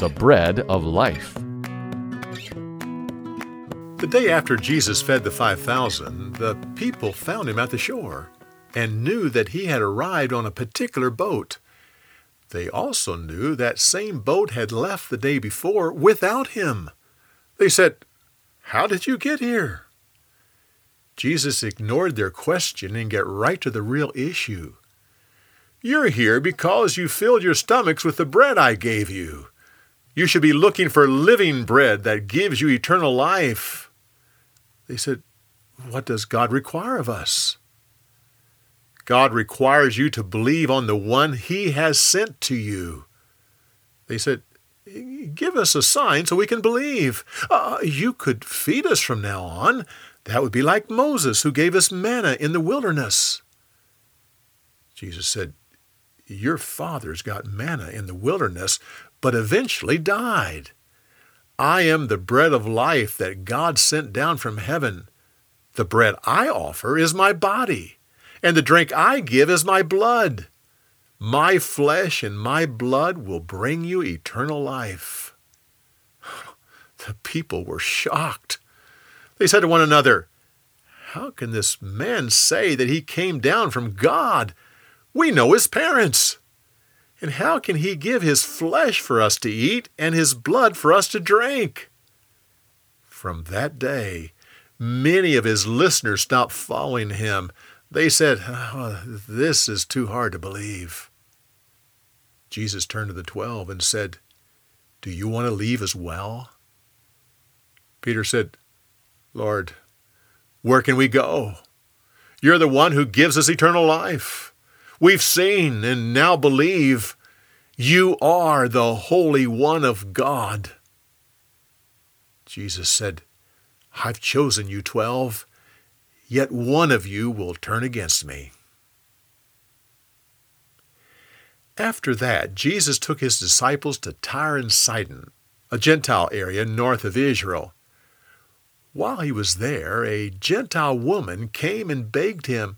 the bread of life. The day after Jesus fed the 5,000, the people found him at the shore and knew that he had arrived on a particular boat. They also knew that same boat had left the day before without him. They said, How did you get here? Jesus ignored their question and got right to the real issue. You're here because you filled your stomachs with the bread I gave you. You should be looking for living bread that gives you eternal life. They said, What does God require of us? God requires you to believe on the one He has sent to you. They said, Give us a sign so we can believe. Uh, you could feed us from now on. That would be like Moses, who gave us manna in the wilderness. Jesus said, Your fathers got manna in the wilderness, but eventually died. I am the bread of life that God sent down from heaven. The bread I offer is my body, and the drink I give is my blood. My flesh and my blood will bring you eternal life. The people were shocked. They said to one another, How can this man say that he came down from God? We know his parents. And how can he give his flesh for us to eat and his blood for us to drink? From that day, many of his listeners stopped following him. They said, oh, This is too hard to believe. Jesus turned to the twelve and said, Do you want to leave as well? Peter said, Lord, where can we go? You're the one who gives us eternal life. We've seen and now believe you are the Holy One of God. Jesus said, I've chosen you twelve, yet one of you will turn against me. After that, Jesus took his disciples to Tyre and Sidon, a Gentile area north of Israel. While he was there, a Gentile woman came and begged him,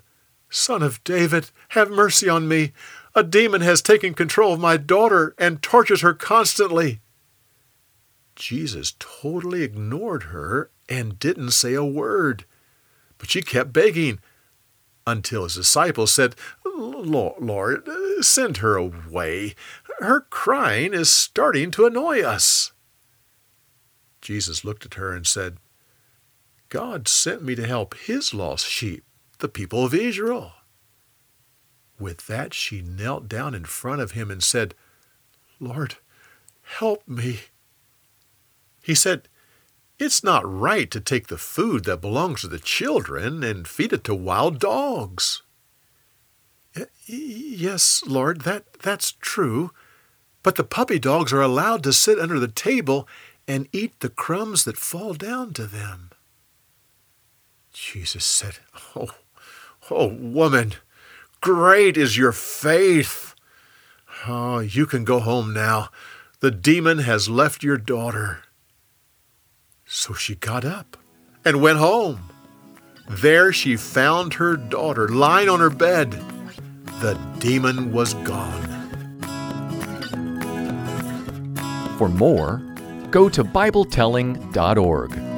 Son of David, have mercy on me. A demon has taken control of my daughter and tortures her constantly. Jesus totally ignored her and didn't say a word. But she kept begging until his disciples said, Lord, send her away. Her crying is starting to annoy us. Jesus looked at her and said, God sent me to help his lost sheep the people of Israel. With that, she knelt down in front of him and said, Lord, help me. He said, It's not right to take the food that belongs to the children and feed it to wild dogs. Yes, Lord, that, that's true. But the puppy dogs are allowed to sit under the table and eat the crumbs that fall down to them. Jesus said, Oh, Oh, woman, great is your faith. Oh, you can go home now. The demon has left your daughter. So she got up and went home. There she found her daughter lying on her bed. The demon was gone. For more, go to BibleTelling.org.